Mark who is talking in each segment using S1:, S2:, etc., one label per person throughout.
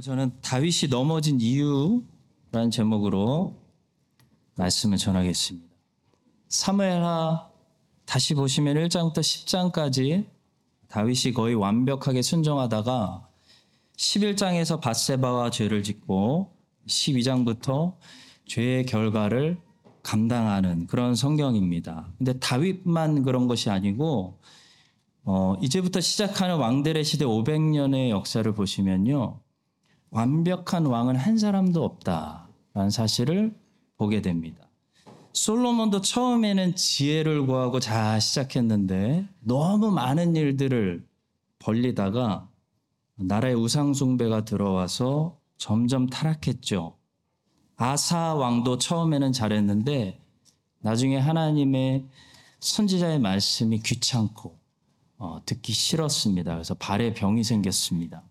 S1: 저는 다윗이 넘어진 이유라는 제목으로 말씀을 전하겠습니다. 사무엘하 다시 보시면 1장부터 10장까지 다윗이 거의 완벽하게 순종하다가 11장에서 바세바와 죄를 짓고 12장부터 죄의 결과를 감당하는 그런 성경입니다. 근데 다윗만 그런 것이 아니고 어, 이제부터 시작하는 왕들의 시대 500년의 역사를 보시면요. 완벽한 왕은 한 사람도 없다라는 사실을 보게 됩니다. 솔로몬도 처음에는 지혜를 구하고 잘 시작했는데 너무 많은 일들을 벌리다가 나라의 우상숭배가 들어와서 점점 타락했죠. 아사 왕도 처음에는 잘했는데 나중에 하나님의 선지자의 말씀이 귀찮고 어, 듣기 싫었습니다. 그래서 발에 병이 생겼습니다.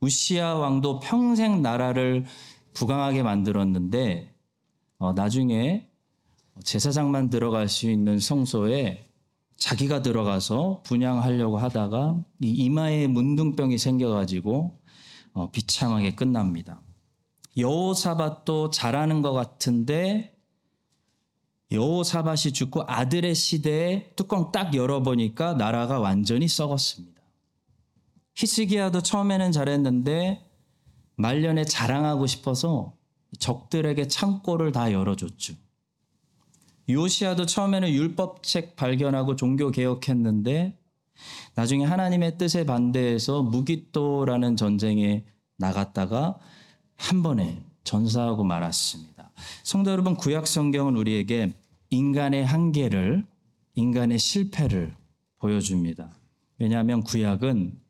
S1: 우시아 왕도 평생 나라를 부강하게 만들었는데 어, 나중에 제사장만 들어갈 수 있는 성소에 자기가 들어가서 분양하려고 하다가 이 이마에 문둥병이 생겨가지고 어, 비참하게 끝납니다. 여호사밧도 잘하는 것 같은데 여호사밧이 죽고 아들의 시대에 뚜껑 딱 열어보니까 나라가 완전히 썩었습니다. 히스기야도 처음에는 잘했는데 말년에 자랑하고 싶어서 적들에게 창고를 다 열어줬죠. 요시아도 처음에는 율법책 발견하고 종교 개혁했는데 나중에 하나님의 뜻에 반대해서 무기또라는 전쟁에 나갔다가 한 번에 전사하고 말았습니다. 성도 여러분, 구약 성경은 우리에게 인간의 한계를, 인간의 실패를 보여줍니다. 왜냐하면 구약은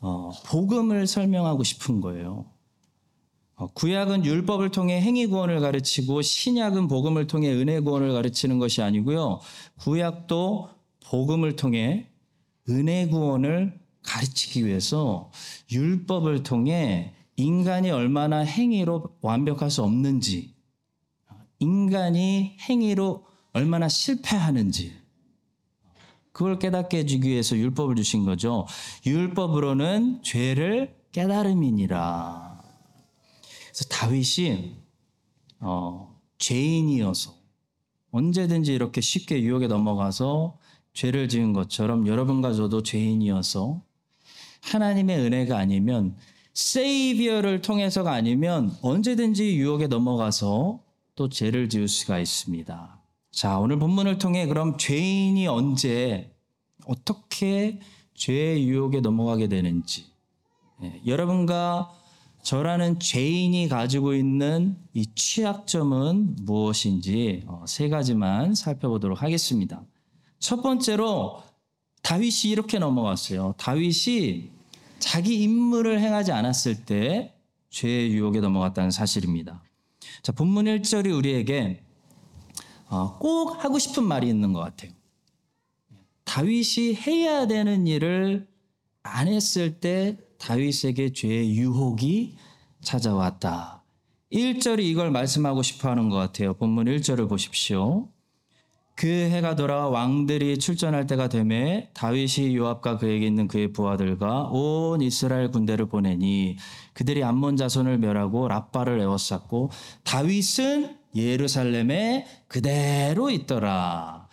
S1: 어, 복음을 설명하고 싶은 거예요. 어, 구약은 율법을 통해 행위 구원을 가르치고 신약은 복음을 통해 은혜 구원을 가르치는 것이 아니고요. 구약도 복음을 통해 은혜 구원을 가르치기 위해서 율법을 통해 인간이 얼마나 행위로 완벽할 수 없는지, 인간이 행위로 얼마나 실패하는지, 그걸 깨닫게 해주기 위해서 율법을 주신 거죠. 율법으로는 죄를 깨달음이니라. 그래서 다윗이 어, 죄인이어서 언제든지 이렇게 쉽게 유혹에 넘어가서 죄를 지은 것처럼 여러분과 저도 죄인이어서 하나님의 은혜가 아니면 세이비어를 통해서가 아니면 언제든지 유혹에 넘어가서 또 죄를 지을 수가 있습니다. 자, 오늘 본문을 통해 그럼 죄인이 언제 어떻게 죄의 유혹에 넘어가게 되는지 예, 여러분과 저라는 죄인이 가지고 있는 이 취약점은 무엇인지 어, 세 가지만 살펴보도록 하겠습니다. 첫 번째로 다윗이 이렇게 넘어갔어요. 다윗이 자기 임무를 행하지 않았을 때 죄의 유혹에 넘어갔다는 사실입니다. 자, 본문 1절이 우리에게 어, 꼭 하고 싶은 말이 있는 것 같아요. 다윗이 해야 되는 일을 안 했을 때 다윗에게 죄의 유혹이 찾아왔다. 1절이 이걸 말씀하고 싶어 하는 것 같아요. 본문 1절을 보십시오. 그 해가 돌아 왕들이 출전할 때가 되매 다윗이 요압과 그에게 있는 그의 부하들과 온 이스라엘 군대를 보내니 그들이 암몬 자손을 멸하고 라빠를 에워쌌고 다윗은 예루살렘에 그대로 있더라.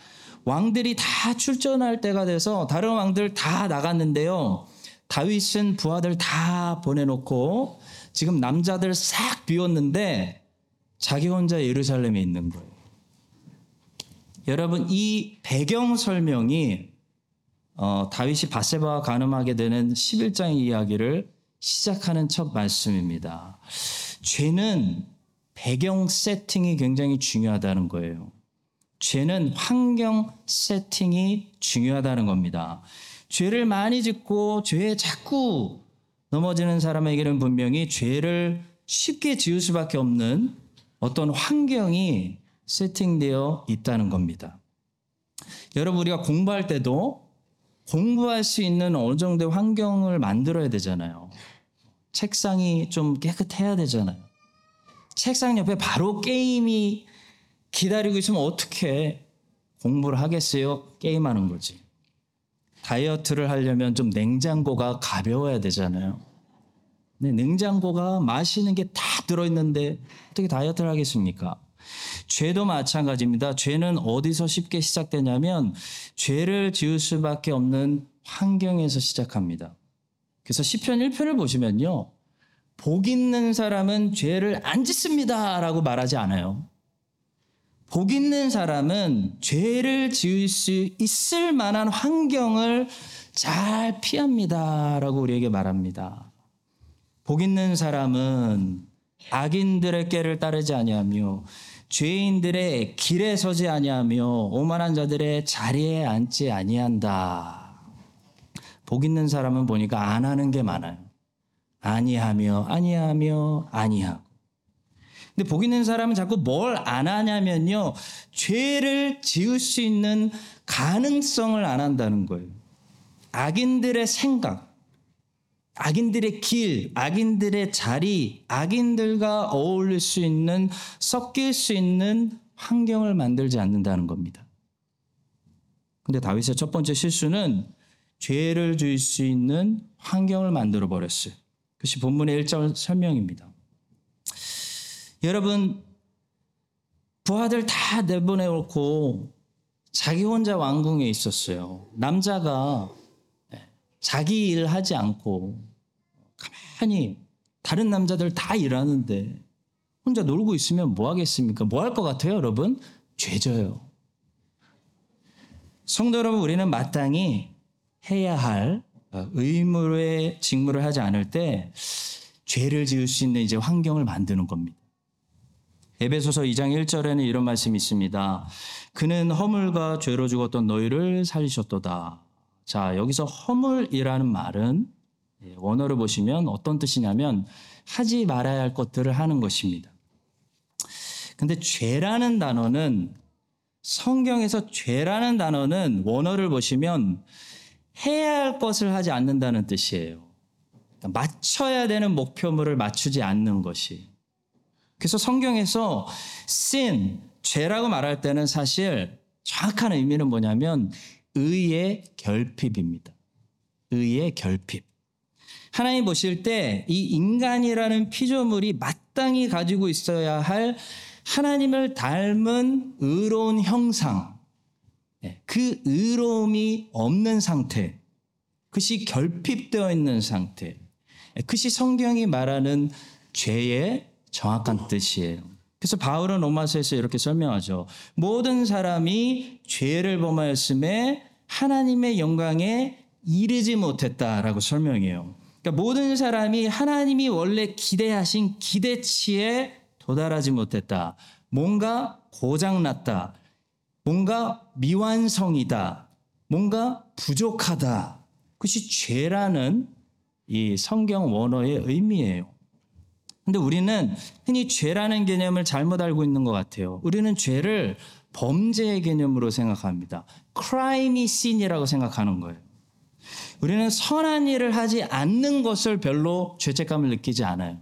S1: 왕들이 다 출전할 때가 돼서 다른 왕들 다 나갔는데요. 다윗은 부하들 다 보내놓고 지금 남자들 싹 비웠는데 자기 혼자 예루살렘에 있는 거예요. 여러분 이 배경 설명이 어, 다윗이 바세바와 가늠하게 되는 11장의 이야기를 시작하는 첫 말씀입니다. 죄는 배경 세팅이 굉장히 중요하다는 거예요. 죄는 환경 세팅이 중요하다는 겁니다. 죄를 많이 짓고 죄에 자꾸 넘어지는 사람에게는 분명히 죄를 쉽게 지을 수밖에 없는 어떤 환경이 세팅되어 있다는 겁니다. 여러분, 우리가 공부할 때도 공부할 수 있는 어느 정도의 환경을 만들어야 되잖아요. 책상이 좀 깨끗해야 되잖아요. 책상 옆에 바로 게임이 기다리고 있으면 어떻게 공부를 하겠어요? 게임하는 거지. 다이어트를 하려면 좀 냉장고가 가벼워야 되잖아요. 네, 냉장고가 마시는 게 다 들어있는데 어떻게 다이어트를 하겠습니까? 죄도 마찬가지입니다. 죄는 어디서 쉽게 시작되냐면 죄를 지을 수밖에 없는 환경에서 시작합니다. 그래서 시편 1편을 보시면요. 복 있는 사람은 죄를 안 짓습니다 라고 말하지 않아요. 복 있는 사람은 죄를 지을 수 있을 만한 환경을 잘 피합니다 라고 우리에게 말합니다. 복 있는 사람은 악인들의 꾀를 따르지 아니하며 죄인들의 길에 서지 아니하며 오만한 자들의 자리에 앉지 아니한다. 복 있는 사람은 보니까 안 하는 게 많아요. 아니하며 아니하며 아니하고. 근데 복 있는 사람은 자꾸 뭘 안 하냐면요. 죄를 지을 수 있는 가능성을 안 한다는 거예요. 악인들의 생각, 악인들의 길, 악인들의 자리, 악인들과 어울릴 수 있는, 섞일 수 있는 환경을 만들지 않는다는 겁니다. 근데 다윗의 첫 번째 실수는 죄를 줄 수 있는 환경을 만들어 버렸어요. 그것이 본문의 1절 설명입니다. 여러분, 부하들 다 내보내놓고 자기 혼자 왕궁에 있었어요. 남자가 자기 일 하지 않고 가만히 다른 남자들 다 일하는데 혼자 놀고 있으면 뭐 하겠습니까? 뭐 할 것 같아요, 여러분? 죄져요. 성도 여러분, 우리는 마땅히 해야 할 의무의 직무를 하지 않을 때 죄를 지을 수 있는 이제 환경을 만드는 겁니다. 에베소서 2장 1절에는 이런 말씀이 있습니다. 그는 허물과 죄로 죽었던 너희를 살리셨도다. 자, 여기서 허물이라는 말은 예, 원어를 보시면 어떤 뜻이냐면 하지 말아야 할 것들을 하는 것입니다. 근데 죄라는 단어는 성경에서 죄라는 단어는 원어를 보시면 해야 할 것을 하지 않는다는 뜻이에요. 그러니까 맞춰야 되는 목표물을 맞추지 않는 것이. 그래서 성경에서 sin, 죄라고 말할 때는 사실 정확한 의미는 뭐냐면 의의 결핍입니다. 의의 결핍. 하나님 보실 때 이 인간이라는 피조물이 마땅히 가지고 있어야 할 하나님을 닮은 의로운 형상, 예, 그 의로움이 없는 상태, 그것이 결핍되어 있는 상태, 예, 그것이 성경이 말하는 죄의 정확한 뜻이에요. 그래서 바울은 로마서에서 이렇게 설명하죠. 모든 사람이 죄를 범하였음에 하나님의 영광에 이르지 못했다라고 설명해요. 그러니까 모든 사람이 하나님이 원래 기대하신 기대치에 도달하지 못했다. 뭔가 고장났다. 뭔가 미완성이다. 뭔가 부족하다. 그것이 죄라는 이 성경 원어의 의미예요. 근데 우리는 흔히 죄라는 개념을 잘못 알고 있는 것 같아요. 우리는 죄를 범죄의 개념으로 생각합니다. crime이 sin이라고 생각하는 거예요. 우리는 선한 일을 하지 않는 것을 별로 죄책감을 느끼지 않아요.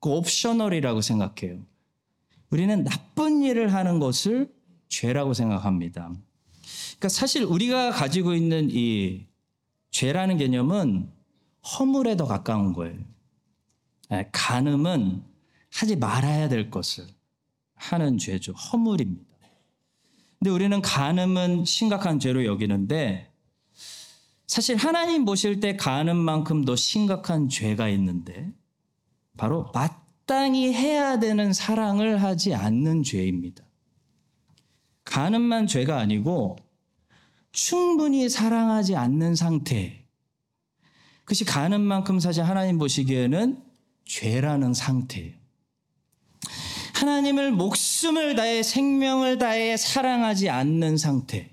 S1: 그 옵셔널이라고 생각해요. 우리는 나쁜 일을 하는 것을 죄라고 생각합니다. 그러니까 사실 우리가 가지고 있는 이 죄라는 개념은 허물에 더 가까운 거예요. 예, 간음은 하지 말아야 될 것을 하는 죄죠. 허물입니다. 근데 우리는 간음은 심각한 죄로 여기는데 사실 하나님 보실 때 간음만큼 더 심각한 죄가 있는데 바로 마땅히 해야 되는 사랑을 하지 않는 죄입니다. 간음만 죄가 아니고 충분히 사랑하지 않는 상태. 그것이 간음만큼 사실 하나님 보시기에는 죄라는 상태예요. 하나님을 목숨을 다해 생명을 다해 사랑하지 않는 상태.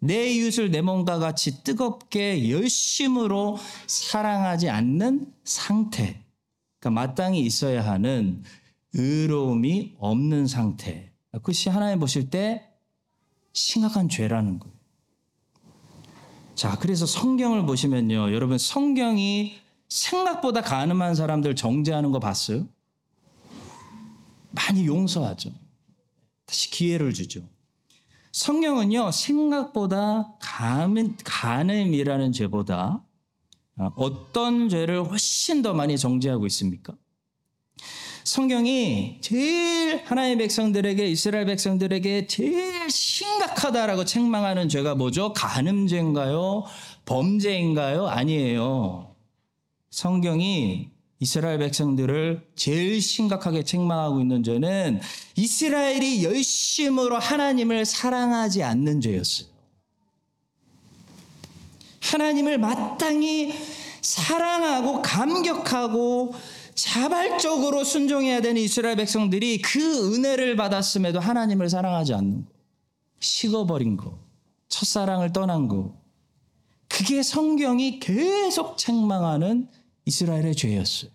S1: 내 이웃을 내 몸과 같이 뜨겁게 열심으로 사랑하지 않는 상태. 그러니까 마땅히 있어야 하는 의로움이 없는 상태. 그것이 하나님 보실 때 심각한 죄라는 거예요. 자, 그래서 성경을 보시면요. 여러분, 성경이 생각보다 가늠한 사람들 정죄하는 거 봤어요? 많이 용서하죠. 다시 기회를 주죠. 성경은요, 생각보다 가늠, 간음이라는 죄보다 아, 어떤 죄를 훨씬 더 많이 정죄하고 있습니까? 성경이 제일 하나님의 백성들에게 이스라엘 백성들에게 제일 심각하다라고 책망하는 죄가 뭐죠? 간음죄인가요? 범죄인가요? 아니에요. 성경이 이스라엘 백성들을 제일 심각하게 책망하고 있는 죄는 이스라엘이 열심으로 하나님을 사랑하지 않는 죄였어요. 하나님을 마땅히 사랑하고 감격하고 자발적으로 순종해야 되는 이스라엘 백성들이 그 은혜를 받았음에도 하나님을 사랑하지 않는 거. 식어버린 거. 첫사랑을 떠난 거. 그게 성경이 계속 책망하는 이스라엘의 죄였어요.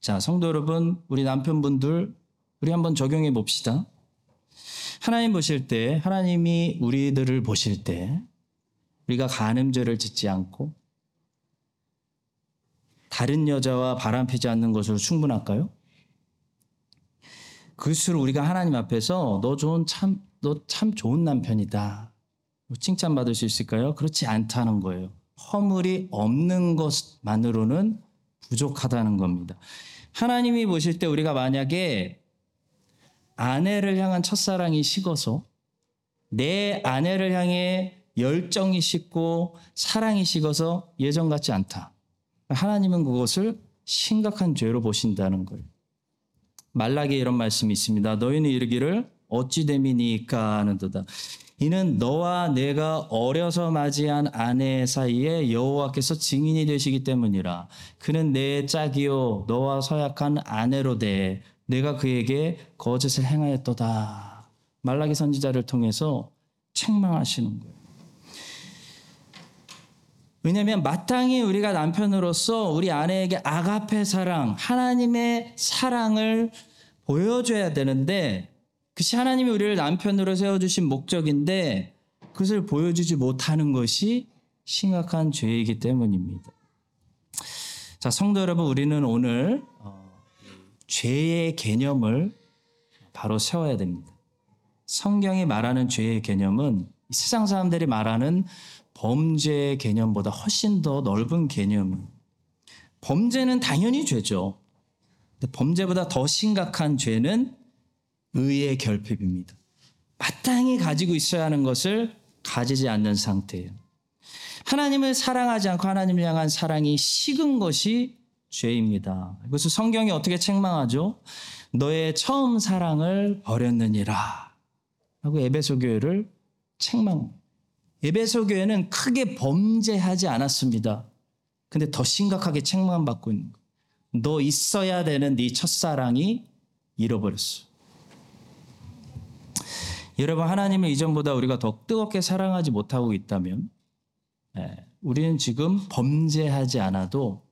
S1: 자, 성도 여러분, 우리 남편분들, 우리 한번 적용해 봅시다. 하나님 보실 때, 하나님이 우리들을 보실 때, 우리가 간음죄를 짓지 않고, 다른 여자와 바람 피지 않는 것으로 충분할까요? 그것으로 우리가 하나님 앞에서 너 좋은 참, 너 참 좋은 남편이다. 칭찬받을 수 있을까요? 그렇지 않다는 거예요. 허물이 없는 것만으로는 부족하다는 겁니다. 하나님이 보실 때 우리가 만약에 아내를 향한 첫사랑이 식어서 내 아내를 향해 열정이 식고 사랑이 식어서 예전 같지 않다. 하나님은 그것을 심각한 죄로 보신다는 거예요. 말라기에 이런 말씀이 있습니다. 너희는 이르기를 어찌 됨이니까 하는도다. 이는 너와 내가 어려서 맞이한 아내 사이에 여호와께서 증인이 되시기 때문이라. 그는 내 짝이요 너와 서약한 아내로 돼 내가 그에게 거짓을 행하였도다. 말라기 선지자를 통해서 책망하시는 거예요. 왜냐하면 마땅히 우리가 남편으로서 우리 아내에게 아가페 사랑, 하나님의 사랑을 보여줘야 되는데 그것이 하나님이 우리를 남편으로 세워주신 목적인데 그것을 보여주지 못하는 것이 심각한 죄이기 때문입니다. 자, 성도 여러분, 우리는 오늘 어, 죄의 개념을 바로 세워야 됩니다. 성경이 말하는 죄의 개념은 세상 사람들이 말하는 범죄의 개념보다 훨씬 더 넓은 개념. 범죄는 당연히 죄죠. 범죄보다 더 심각한 죄는 의의 결핍입니다. 마땅히 가지고 있어야 하는 것을 가지지 않는 상태예요. 하나님을 사랑하지 않고 하나님을 향한 사랑이 식은 것이 죄입니다. 그래서 성경이 어떻게 책망하죠? 너의 처음 사랑을 버렸느니라. 하고 에베소 교회를 책망. 에베소 교회는 크게 범죄하지 않았습니다. 근데 더 심각하게 책망 받고 있는 거. 너 있어야 되는 네 첫사랑이 잃어버렸어. 여러분 하나님을 이전보다 우리가 더 뜨겁게 사랑하지 못하고 있다면 예, 우리는 지금 범죄하지 않아도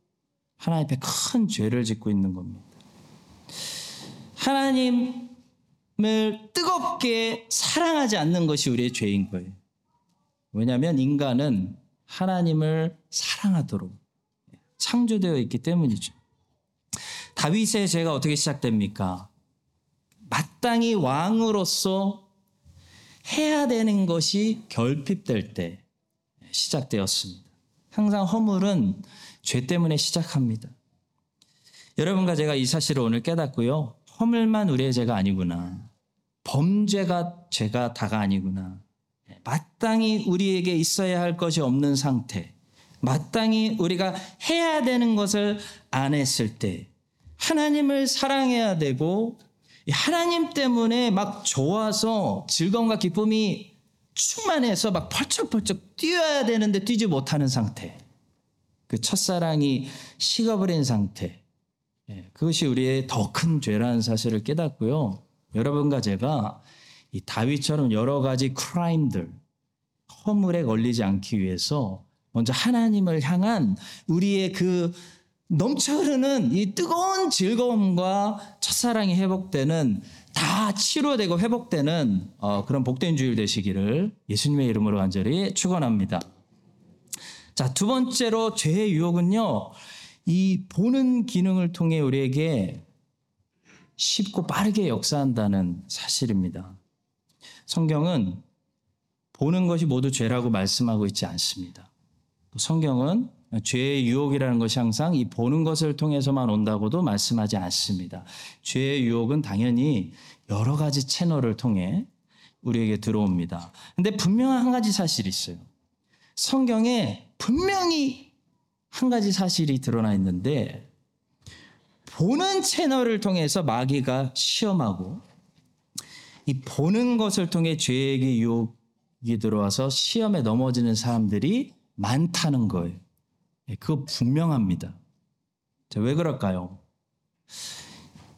S1: 하나님 앞에 큰 죄를 짓고 있는 겁니다. 하나님을 뜨겁게 사랑하지 않는 것이 우리의 죄인 거예요. 왜냐하면 인간은 하나님을 사랑하도록 창조되어 있기 때문이죠. 다윗의 죄가 어떻게 시작됩니까? 마땅히 왕으로서 해야 되는 것이 결핍될 때 시작되었습니다. 항상 허물은 죄 때문에 시작합니다. 여러분과 제가 이 사실을 오늘 깨닫고요. 허물만 우리의 죄가 아니구나. 범죄가 죄가 다가 아니구나. 마땅히 우리에게 있어야 할 것이 없는 상태. 마땅히 우리가 해야 되는 것을 안 했을 때 하나님을 사랑해야 되고 하나님 때문에 막 좋아서 즐거움과 기쁨이 충만해서 막 펄쩍펄쩍 뛰어야 되는데 뛰지 못하는 상태. 그 첫사랑이 식어버린 상태. 예, 그것이 우리의 더 큰 죄라는 사실을 깨닫고요. 여러분과 제가 이 다윗처럼 여러 가지 크라임들, 허물에 걸리지 않기 위해서 먼저 하나님을 향한 우리의 그 넘쳐 흐르는 이 뜨거운 즐거움과 첫사랑이 회복되는 다 치료되고 회복되는 어, 그런 복된 주일 되시기를 예수님의 이름으로 간절히 축원합니다. 자, 두 번째로 죄의 유혹은요. 이 보는 기능을 통해 우리에게 쉽고 빠르게 역사한다는 사실입니다. 성경은 보는 것이 모두 죄라고 말씀하고 있지 않습니다. 또 성경은 죄의 유혹이라는 것이 항상 이 보는 것을 통해서만 온다고도 말씀하지 않습니다. 죄의 유혹은 당연히 여러 가지 채널을 통해 우리에게 들어옵니다. 근데 분명한 한 가지 사실이 있어요. 성경에 분명히 한 가지 사실이 드러나 있는데 보는 채널을 통해서 마귀가 시험하고 이 보는 것을 통해 죄에게 유혹이 들어와서 시험에 넘어지는 사람들이 많다는 거예요. 예, 그거 분명합니다. 자, 왜 그럴까요?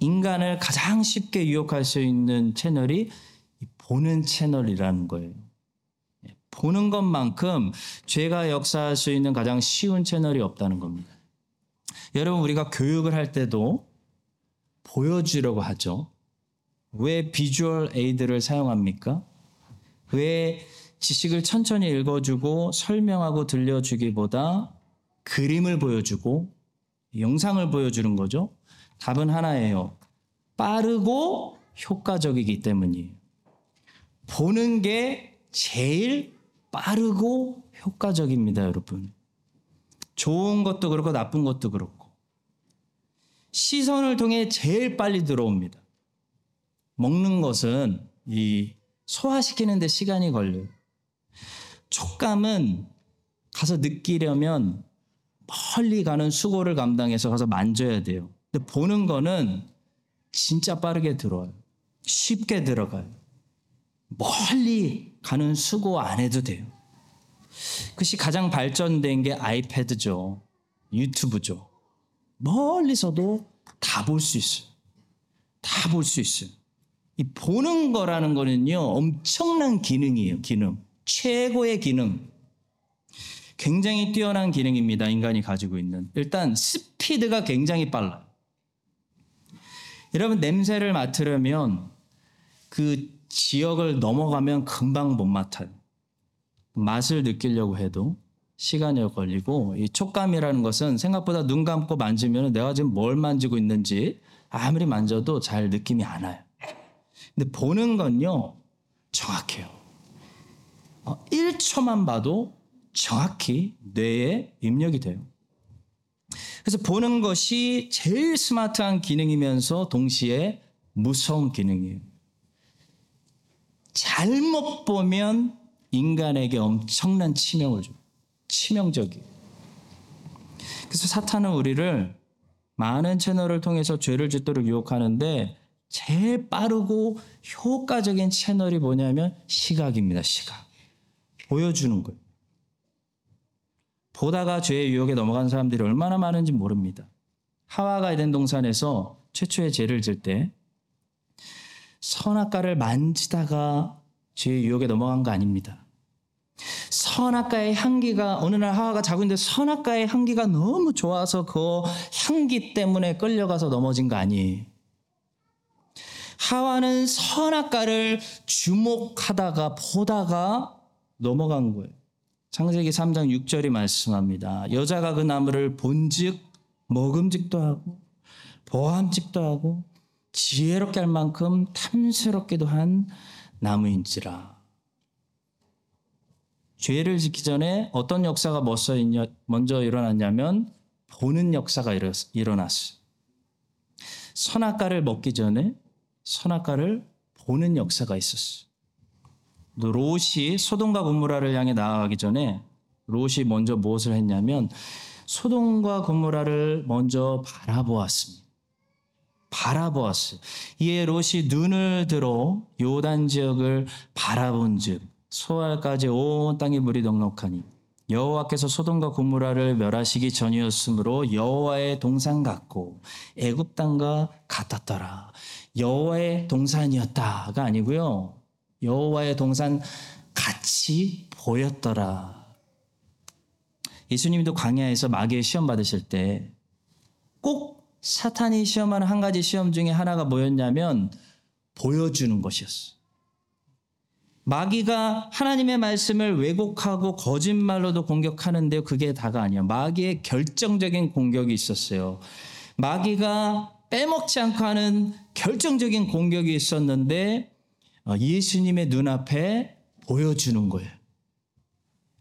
S1: 인간을 가장 쉽게 유혹할 수 있는 채널이 보는 채널이라는 거예요. 예, 보는 것만큼 죄가 역사할 수 있는 가장 쉬운 채널이 없다는 겁니다. 여러분, 우리가 교육을 할 때도 보여주려고 하죠. 왜 비주얼 에이드를 사용합니까? 왜 지식을 천천히 읽어주고 설명하고 들려주기보다 그림을 보여주고 영상을 보여주는 거죠? 답은 하나예요. 빠르고 효과적이기 때문이에요. 보는 게 제일 빠르고 효과적입니다, 여러분. 좋은 것도 그렇고 나쁜 것도 그렇고. 시선을 통해 제일 빨리 들어옵니다. 먹는 것은 이 소화시키는 데 시간이 걸려요. 촉감은 가서 느끼려면 멀리 가는 수고를 감당해서 가서 만져야 돼요. 근데 보는 거는 진짜 빠르게 들어와요. 쉽게 들어가요. 멀리 가는 수고 안 해도 돼요. 그것이 가장 발전된 게 아이패드죠. 유튜브죠. 멀리서도 다 볼 수 있어요. 다 볼 수 있어요. 이 보는 거라는 거는요, 엄청난 기능이에요, 기능. 최고의 기능. 굉장히 뛰어난 기능입니다, 인간이 가지고 있는. 일단, 스피드가 굉장히 빨라요. 여러분, 냄새를 맡으려면 그 지역을 넘어가면 금방 못 맡아요. 맛을 느끼려고 해도 시간이 걸리고 이 촉감이라는 것은 생각보다 눈 감고 만지면 내가 지금 뭘 만지고 있는지 아무리 만져도 잘 느낌이 안 와요. 근데 보는 건요 정확해요. 어, 1초만 봐도 정확히 뇌에 입력이 돼요. 그래서 보는 것이 제일 스마트한 기능이면서 동시에 무서운 기능이에요. 잘못 보면 인간에게 엄청난 치명을 줘. 치명적이에요. 그래서 사탄은 우리를 많은 채널을 통해서 죄를 짓도록 유혹하는데 제일 빠르고 효과적인 채널이 뭐냐면 시각입니다. 시각. 보여주는 거예요. 보다가 죄의 유혹에 넘어간 사람들이 얼마나 많은지 모릅니다. 하와가 에덴 동산에서 최초의 죄를 질 때 선악과를 만지다가 죄의 유혹에 넘어간 거 아닙니다. 선악과의 향기가 어느 날 하와가 자고 있는데 선악과의 향기가 너무 좋아서 그 향기 때문에 끌려가서 넘어진 거 아니에요. 하와는 선악과를 주목하다가 보다가 넘어간 거예요. 창세기 3장 6절이 말씀합니다. 여자가 그 나무를 본즉 먹음직도 하고 보함직도 하고 지혜롭게 할 만큼 탐스럽기도 한 나무인지라. 죄를 짓기 전에 어떤 역사가 먼저, 일어났냐면 보는 역사가 일어났어요. 선악과를 먹기 전에 선악과를 보는 역사가 있었어요. 롯이 소돔과 고무라를 향해 나아가기 전에 롯이 먼저 무엇을 했냐면 소돔과 고무라를 먼저 바라보았습니다. 바라보았어요. 이에 롯이 눈을 들어 요단 지역을 바라본즉 소알까지 온 땅에 물이 넉넉하니 여호와께서 소돔과 고무라를 멸하시기 전이었으므로 여호와의 동산 같고 애굽 땅과 같았더라. 여호와의 동산이었다가 아니고요. 여호와의 동산 같이 보였더라. 예수님도 광야에서 마귀의 시험 받으실 때 꼭 사탄이 시험하는 한 가지 시험 중에 하나가 뭐였냐면 보여주는 것이었어. 마귀가 하나님의 말씀을 왜곡하고 거짓말로도 공격하는데 그게 다가 아니야. 마귀의 결정적인 공격이 있었어요. 마귀가 빼먹지 않고 하는 결정적인 공격이 있었는데 예수님의 눈앞에 보여주는 거예요.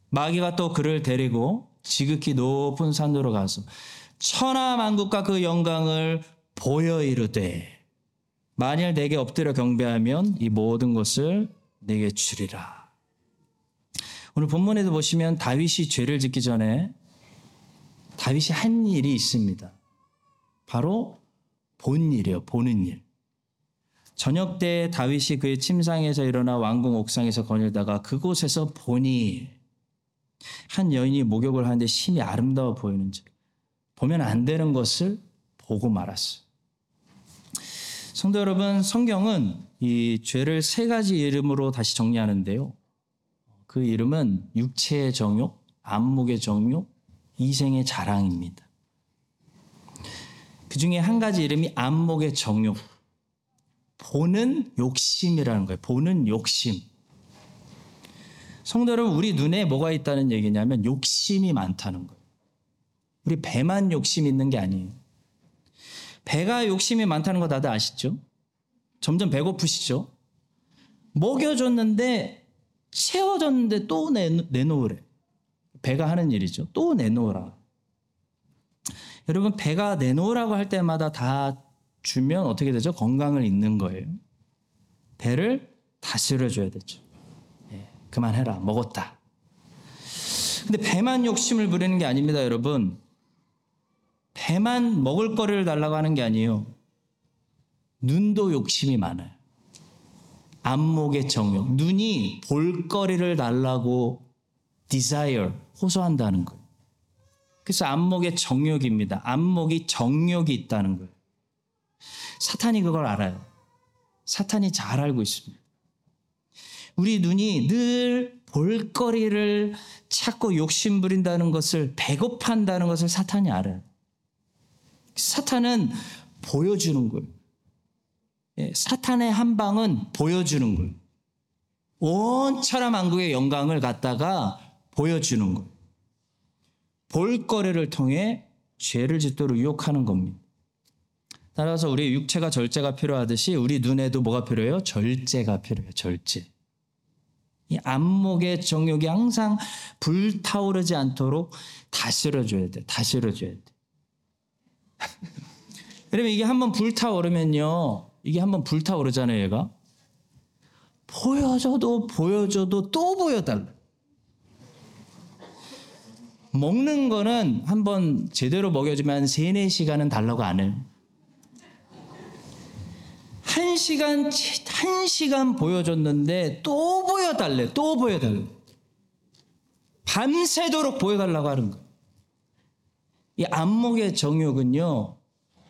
S1: 마귀가 또 그를 데리고 지극히 높은 산으로 가서 천하 만국과 그 영광을 보여 이르되 만일 내게 엎드려 경배하면 이 모든 것을 내게 주리라. 오늘 본문에도 보시면 다윗이 죄를 짓기 전에 다윗이 한 일이 있습니다. 바로 본 일이에요. 보는 일. 저녁 때 다윗이 그의 침상에서 일어나 왕궁 옥상에서 거닐다가 그곳에서 보니 한 여인이 목욕을 하는데 심히 아름다워 보이는지 보면 안 되는 것을 보고 말았어요. 성도 여러분, 성경은 이 죄를 세 가지 이름으로 다시 정리하는데요. 그 이름은 육체의 정욕, 안목의 정욕, 이생의 자랑입니다. 그 중에 한 가지 이름이 안목의 정욕. 보는 욕심이라는 거예요. 보는 욕심. 성도 여러분, 우리 눈에 뭐가 있다는 얘기냐면 욕심이 많다는 거예요. 우리 배만 욕심 있는 게 아니에요. 배가 욕심이 많다는 거 다들 아시죠? 점점 배고프시죠? 먹여줬는데 채워졌는데 또 내, 내놓으래. 배가 하는 일이죠. 또 내놓으라. 여러분 배가 내놓으라고 할 때마다 다 주면 어떻게 되죠? 건강을 잃는 거예요. 배를 다스려 줘야 되죠. 예, 그만해라. 먹었다. 근데 배만 욕심을 부리는 게 아닙니다, 여러분. 배만 먹을 거리를 달라고 하는 게 아니에요. 눈도 욕심이 많아요. 안목의 정욕. 눈이 볼거리를 달라고 desire, 호소한다는 거예요. 그래서 안목의 정욕입니다. 안목이 정욕이 있다는 거예요. 사탄이 그걸 알아요. 사탄이 잘 알고 있습니다. 우리 눈이 늘 볼거리를 찾고 욕심 부린다는 것을 배고판다는 것을 사탄이 알아요. 사탄은 보여주는 거예요. 예, 사탄의 한 방은 보여주는 거예요. 온 천하만국의 영광을 갖다가 보여주는 거예요. 볼거리를 통해 죄를 짓도록 유혹하는 겁니다. 따라서 우리 육체가 절제가 필요하듯이 우리 눈에도 뭐가 필요해요? 절제가 필요해요. 절제. 이 안목의 정욕이 항상 불타오르지 않도록 다스려줘야 돼. 다스려줘야 돼. 그러면 이게 한번 불타오르면요. 이게 한번 불타오르잖아요, 얘가. 보여줘도 보여줘도 또 보여달라. 먹는 거는 한번 제대로 먹여주면 3, 4시간은 달라고 안 해요. 한 시간, 한 시간 보여줬는데 또 보여달래, 또 보여달래. 밤새도록 보여달라고 하는 거예요. 이 안목의 정욕은요,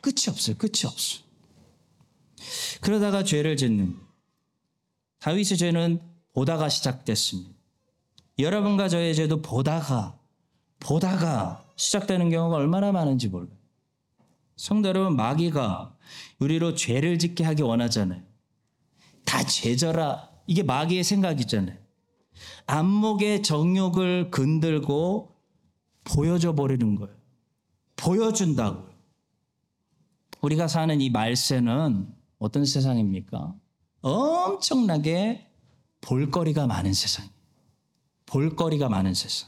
S1: 끝이 없어요. 끝이 없어. 그러다가 죄를 짓는 다윗의 죄는 보다가 시작됐습니다. 여러분과 저의 죄도 보다가 보다가 시작되는 경우가 얼마나 많은지 몰라요. 성도 여러분 마귀가 우리로 죄를 짓게 하기 원하잖아요. 다 죄져라. 이게 마귀의 생각이잖아요. 안목의 정욕을 건들고 보여줘 버리는 거예요. 보여준다고. 우리가 사는 이 말세는 어떤 세상입니까? 엄청나게 볼거리가 많은 세상. 볼거리가 많은 세상.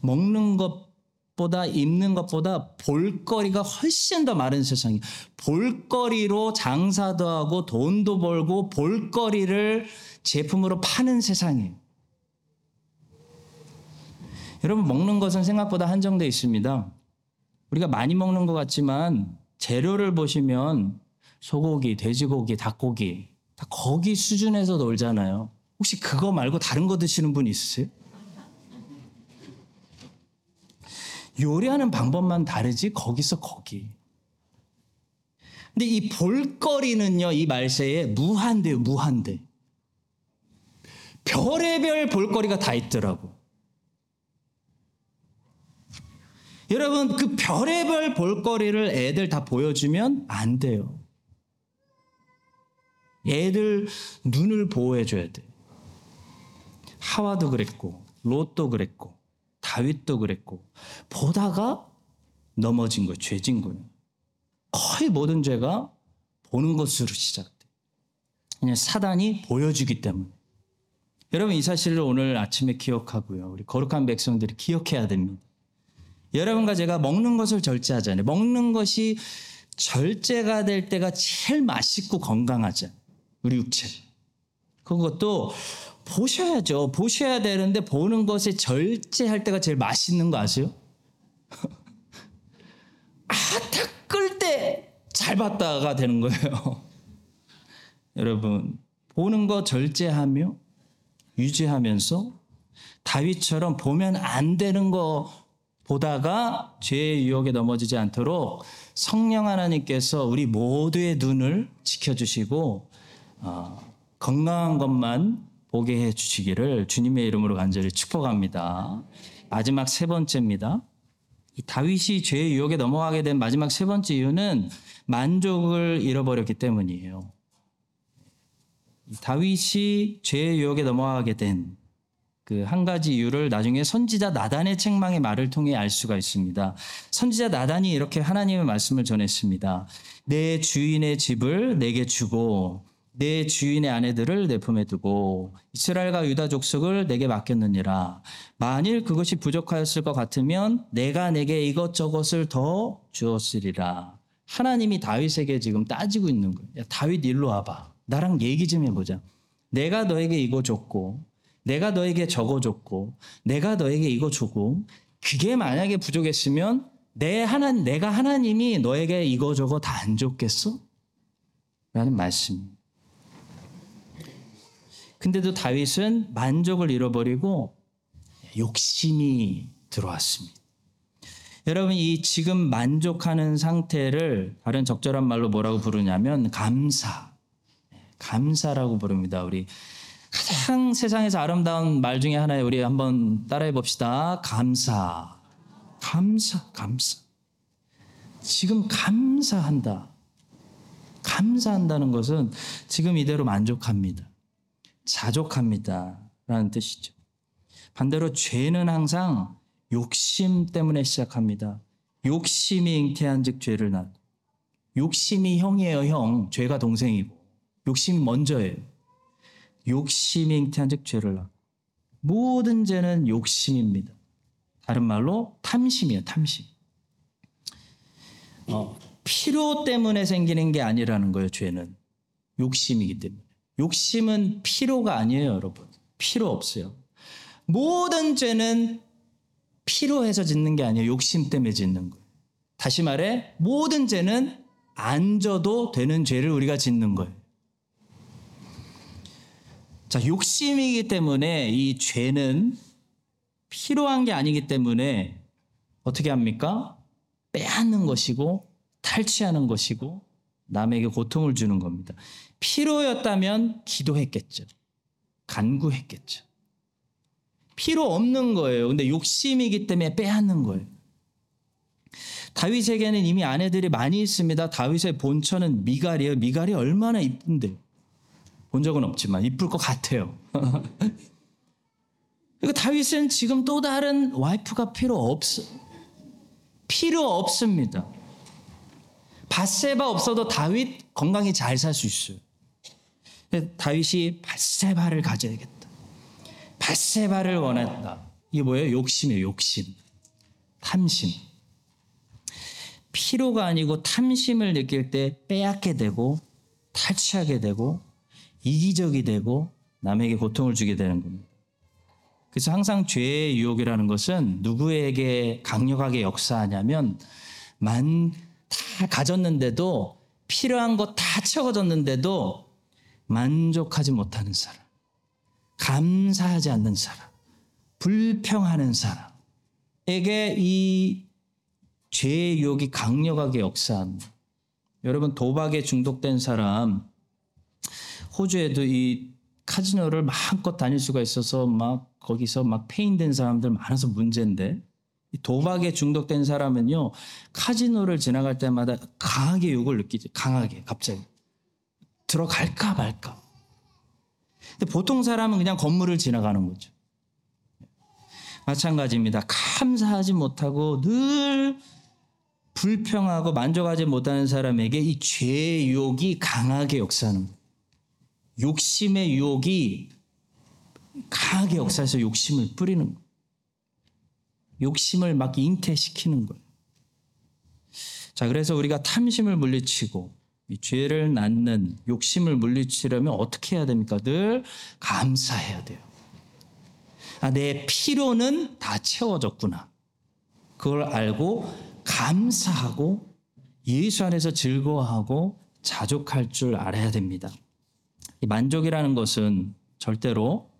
S1: 먹는 것보다 입는 것보다 볼거리가 훨씬 더 많은 세상이 볼거리로 장사도 하고 돈도 벌고 볼거리를 제품으로 파는 세상이에요. 여러분 먹는 것은 생각보다 한정되어 있습니다. 우리가 많이 먹는 것 같지만 재료를 보시면 소고기, 돼지고기, 닭고기 다 거기 수준에서 놀잖아요. 혹시 그거 말고 다른 거 드시는 분 있으세요? 요리하는 방법만 다르지 거기서 거기. 근데 이 볼거리는요, 이 말세에 무한대요, 무한대. 별의별 볼거리가 다 있더라고. 여러분, 그 별의별 볼거리를 애들 다 보여주면 안 돼요. 애들 눈을 보호해줘야 돼. 하와도 그랬고, 롯도 그랬고, 다윗도 그랬고, 보다가 넘어진 거예요. 죄진 거예요. 거의 모든 죄가 보는 것으로 시작돼. 그냥 사단이 보여주기 때문에. 여러분 이 사실을 오늘 아침에 기억하고요. 우리 거룩한 백성들이 기억해야 됩니다. 여러분과 제가 먹는 것을 절제하잖아요. 먹는 것이 절제가 될 때가 제일 맛있고 건강하죠. 우리 육체. 그것도 보셔야죠. 보셔야 되는데 보는 것에 절제할 때가 제일 맛있는 거 아세요? 아, 닦을 때 잘 봤다가 되는 거예요. 여러분, 보는 거 절제하며 유지하면서 다윗처럼 보면 안 되는 거 보다가 죄의 유혹에 넘어지지 않도록 성령 하나님께서 우리 모두의 눈을 지켜주시고 어, 건강한 것만 보게 해 주시기를 주님의 이름으로 간절히 축복합니다. 마지막 세 번째입니다. 이 다윗이 죄의 유혹에 넘어가게 된 마지막 세 번째 이유는 만족을 잃어버렸기 때문이에요. 이 다윗이 죄의 유혹에 넘어가게 된 그 한 가지 이유를 나중에 선지자 나단의 책망의 말을 통해 알 수가 있습니다. 선지자 나단이 이렇게 하나님의 말씀을 전했습니다. 내 주인의 집을 내게 주고 내 주인의 아내들을 내 품에 두고 이스라엘과 유다 족속을 내게 맡겼느니라. 만일 그것이 부족하였을 것 같으면 내가 내게 이것저것을 더 주었으리라. 하나님이 다윗에게 지금 따지고 있는 거예요. 야, 다윗 일로 와봐. 나랑 얘기 좀 해보자. 내가 너에게 이거 줬고, 내가 너에게 저거 줬고, 내가 너에게 이거 주고, 그게 만약에 부족했으면 내 하나 내가 하나님이 너에게 이거 저거 다 안 줬겠어? 라는 말씀. 근데도 다윗은 만족을 잃어버리고 욕심이 들어왔습니다. 여러분 이 지금 만족하는 상태를 다른 적절한 말로 뭐라고 부르냐면 감사. 감사라고 부릅니다. 우리 가장 세상에서 아름다운 말 중에 하나에 우리 한번 따라해 봅시다. 감사. 감사, 감사. 지금 감사한다. 감사한다는 것은 지금 이대로 만족합니다. 자족합니다. 라는 뜻이죠. 반대로 죄는 항상 욕심 때문에 시작합니다. 욕심이 잉태한 즉 죄를 낳. 욕심이 형이에요, 형. 죄가 동생이고. 욕심이 먼저예요. 욕심이 잉태한 즉 죄를 낳. 모든 죄는 욕심입니다. 다른 말로 탐심이에요, 탐심. 어, 필요 때문에 생기는 게 아니라는 거예요, 죄는. 욕심이기 때문에. 욕심은 필요가 아니에요, 여러분. 필요 없어요. 모든 죄는 필요해서 짓는 게 아니에요. 욕심 때문에 짓는 거예요. 다시 말해, 모든 죄는 안 져도 되는 죄를 우리가 짓는 거예요. 자, 욕심이기 때문에 이 죄는 필요한 게 아니기 때문에 어떻게 합니까? 빼앗는 것이고 탈취하는 것이고 남에게 고통을 주는 겁니다. 필요였다면 기도했겠죠. 간구했겠죠. 필요 없는 거예요. 근데 욕심이기 때문에 빼앗는 거예요. 다윗에게는 이미 아내들이 많이 있습니다. 다윗의 본처는 미갈이에요. 미갈이 얼마나 이쁜데. 본 적은 없지만 이쁠 것 같아요. 그리고 다윗은 지금 또 다른 와이프가 필요 없어. 필요 없습니다. 바세바 없어도 다윗 건강히 잘 살 수 있어요. 다윗이 바세바를 가져야겠다. 바세바를 원했다. 이게 뭐예요? 욕심이에요. 욕심. 탐심. 필요가 아니고 탐심을 느낄 때 빼앗게 되고 탈취하게 되고 이기적이 되고 남에게 고통을 주게 되는 겁니다. 그래서 항상 죄의 유혹이라는 것은 누구에게 강력하게 역사하냐면 만 다 가졌는데도 필요한 거 다 채워졌는데도 만족하지 못하는 사람, 감사하지 않는 사람, 불평하는 사람에게 이 죄의 유혹이 강력하게 역사합니다. 여러분 도박에 중독된 사람 호주에도 이 카지노를 마음껏 다닐 수가 있어서 막 거기서 막 페인된 사람들 많아서 문제인데 이 도박에 중독된 사람은요 카지노를 지나갈 때마다 강하게 욕을 느끼죠 강하게 갑자기 들어갈까 말까 근데 보통 사람은 그냥 건물을 지나가는 거죠 마찬가지입니다 감사하지 못하고 늘 불평하고 만족하지 못하는 사람에게 이 죄의 유혹이 강하게 역사하는 거예요 욕심의 유혹이 강하게 역사에서 욕심을 뿌리는 거예요. 욕심을 막 잉태시키는 거예요. 자, 그래서 우리가 탐심을 물리치고 이 죄를 낳는 욕심을 물리치려면 어떻게 해야 됩니까? 늘 감사해야 돼요. 아, 내 필요는 다 채워졌구나. 그걸 알고 감사하고 예수 안에서 즐거워하고 자족할 줄 알아야 됩니다. 이 만족이라는 것은 절대로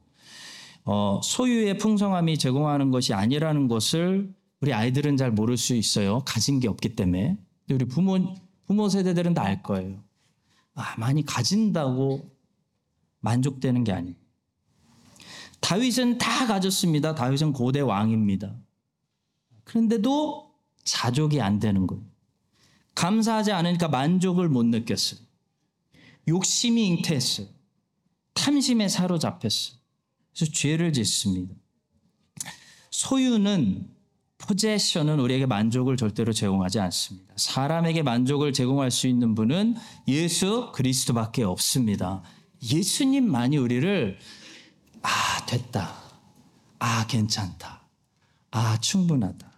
S1: 어, 소유의 풍성함이 제공하는 것이 아니라는 것을 우리 아이들은 잘 모를 수 있어요. 가진 게 없기 때문에. 우리 부모 부모 세대들은 다 알 거예요. 아, 많이 가진다고 만족되는 게 아니에요. 다윗은 다 가졌습니다. 다윗은 고대 왕입니다. 그런데도 자족이 안 되는 거예요. 감사하지 않으니까 만족을 못 느꼈어요. 욕심이 잉태했어요. 탐심에 사로잡혔어요. 그래서 죄를 짓습니다. 소유는 포제션은 우리에게 만족을 절대로 제공하지 않습니다. 사람에게 만족을 제공할 수 있는 분은 예수 그리스도밖에 없습니다. 예수님만이 우리를 아 됐다, 아 괜찮다, 아 충분하다,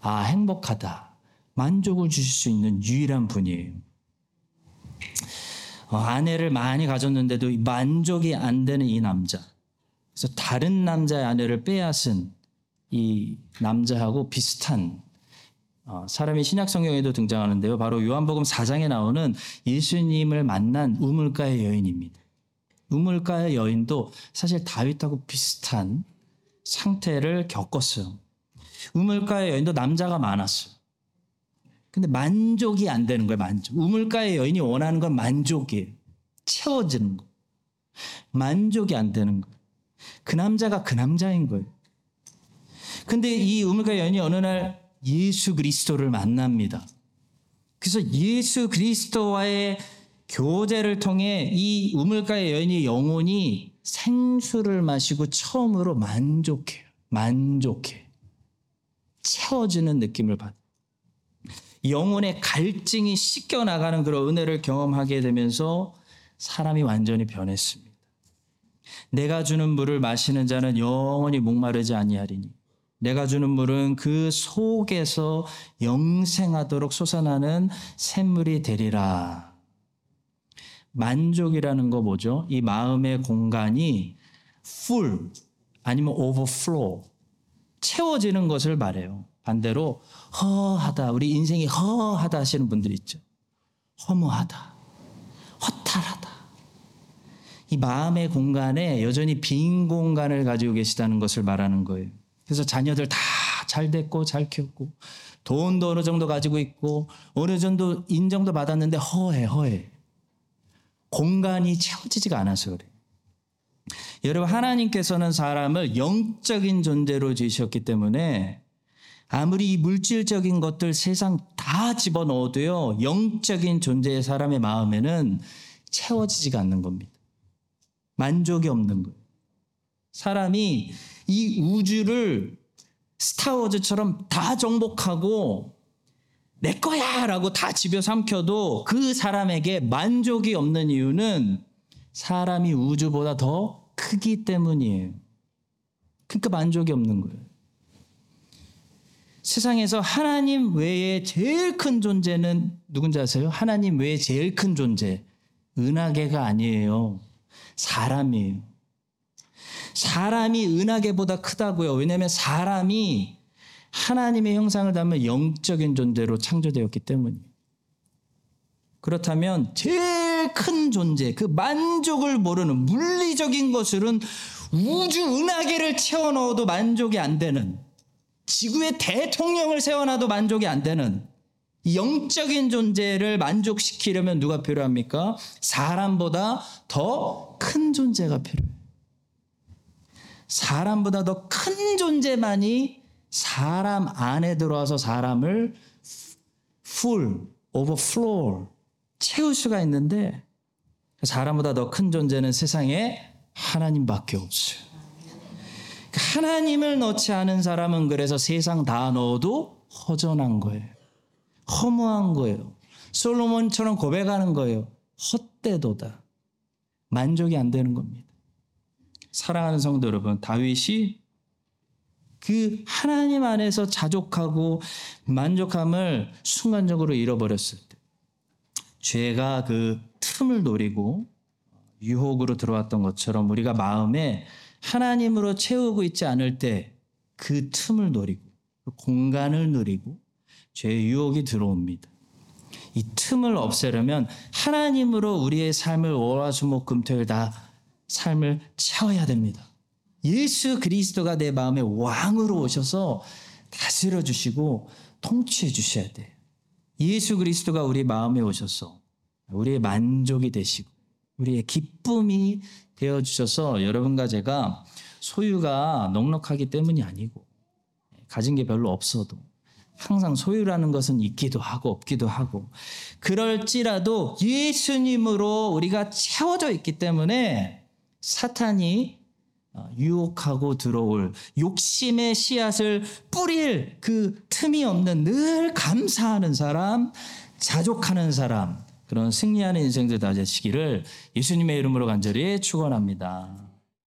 S1: 아 행복하다, 만족을 주실 수 있는 유일한 분이에요. 어, 아내를 많이 가졌는데도 만족이 안 되는 이 남자. 그래서 다른 남자의 아내를 빼앗은 이 남자하고 비슷한 어, 사람이 신약 성경에도 등장하는데요. 바로 요한복음 4장에 나오는 예수님을 만난 우물가의 여인입니다. 우물가의 여인도 사실 다윗하고 비슷한 상태를 겪었어요. 우물가의 여인도 남자가 많았어요. 근데 만족이 안 되는 거예요, 만족. 우물가의 여인이 원하는 건 만족이에요. 채워지는 거. 만족이 안 되는 거예요. 그 남자가 그 남자인 거예요. 근데 이 우물가 여인이 어느 날 예수 그리스도를 만납니다. 그래서 예수 그리스도와의 교제를 통해 이 우물가의 여인의 영혼이 생수를 마시고 처음으로 만족해요. 만족해. 채워지는 느낌을 받아요. 영혼의 갈증이 씻겨 나가는 그런 은혜를 경험하게 되면서 사람이 완전히 변했습니다. 내가 주는 물을 마시는 자는 영원히 목마르지 아니하리니 내가 주는 물은 그 속에서 영생하도록 솟아나는 샘물이 되리라. 만족이라는 거 뭐죠? 이 마음의 공간이 full 아니면 overflow 채워지는 것을 말해요. 반대로 허하다 우리 인생이 허하다 하시는 분들 있죠. 허무하다. 허탈하다. 이 마음의 공간에 여전히 빈 공간을 가지고 계시다는 것을 말하는 거예요. 그래서 자녀들 다 잘 됐고 잘 키웠고 돈도 어느 정도 가지고 있고 어느 정도 인정도 받았는데 허해 허해. 공간이 채워지지가 않아서 그래. 여러분 하나님께서는 사람을 영적인 존재로 지으셨기 때문에 아무리 이 물질적인 것들 세상 다 집어넣어도요 영적인 존재의 사람의 마음에는 채워지지가 않는 겁니다. 만족이 없는 거예요. 사람이 이 우주를 스타워즈처럼 다 정복하고 내 거야! 라고 다 집어 삼켜도 그 사람에게 만족이 없는 이유는 사람이 우주보다 더 크기 때문이에요. 그러니까 만족이 없는 거예요. 세상에서 하나님 외에 제일 큰 존재는 누군지 아세요? 하나님 외에 제일 큰 존재. 은하계가 아니에요. 사람이에요. 사람이 은하계보다 크다고요. 왜냐하면 사람이 하나님의 형상을 담은 영적인 존재로 창조되었기 때문이에요. 그렇다면 제일 큰 존재, 그 만족을 모르는 물리적인 것으로는 우주 은하계를 채워 넣어도 만족이 안 되는 지구의 대통령을 세워놔도 만족이 안 되는 영적인 존재를 만족시키려면 누가 필요합니까? 사람보다 더 큰 존재가 필요해요. 사람보다 더 큰 존재만이 사람 안에 들어와서 사람을 full, overflow 채울 수가 있는데 사람보다 더 큰 존재는 세상에 하나님밖에 없어요. 하나님을 넣지 않은 사람은 그래서 세상 다 넣어도 허전한 거예요. 허무한 거예요. 솔로몬처럼 고백하는 거예요. 헛되도다. 만족이 안 되는 겁니다. 사랑하는 성도 여러분, 다윗이 그 하나님 안에서 자족하고 만족함을 순간적으로 잃어버렸을 때, 죄가 그 틈을 노리고 유혹으로 들어왔던 것처럼 우리가 마음에 하나님으로 채우고 있지 않을 때 그 틈을 노리고 그 공간을 누리고 죄의 유혹이 들어옵니다. 이 틈을 없애려면 하나님으로 우리의 삶을 월화수목금토일 다 삶을 채워야 됩니다. 예수 그리스도가 내 마음에 왕으로 오셔서 다스려 주시고 통치해 주셔야 돼요. 예수 그리스도가 우리 마음에 오셔서 우리의 만족이 되시고 우리의 기쁨이 되어 주셔서 여러분과 제가 소유가 넉넉하기 때문이 아니고 가진 게 별로 없어도 항상 소유라는 것은 있기도 하고 없기도 하고 그럴지라도 예수님으로 우리가 채워져 있기 때문에 사탄이 어, 유혹하고 들어올 욕심의 씨앗을 뿌릴 그 틈이 없는 늘 감사하는 사람, 자족하는 사람, 그런 승리하는 인생들 다되시기를 예수님의 이름으로 간절히 축원합니다.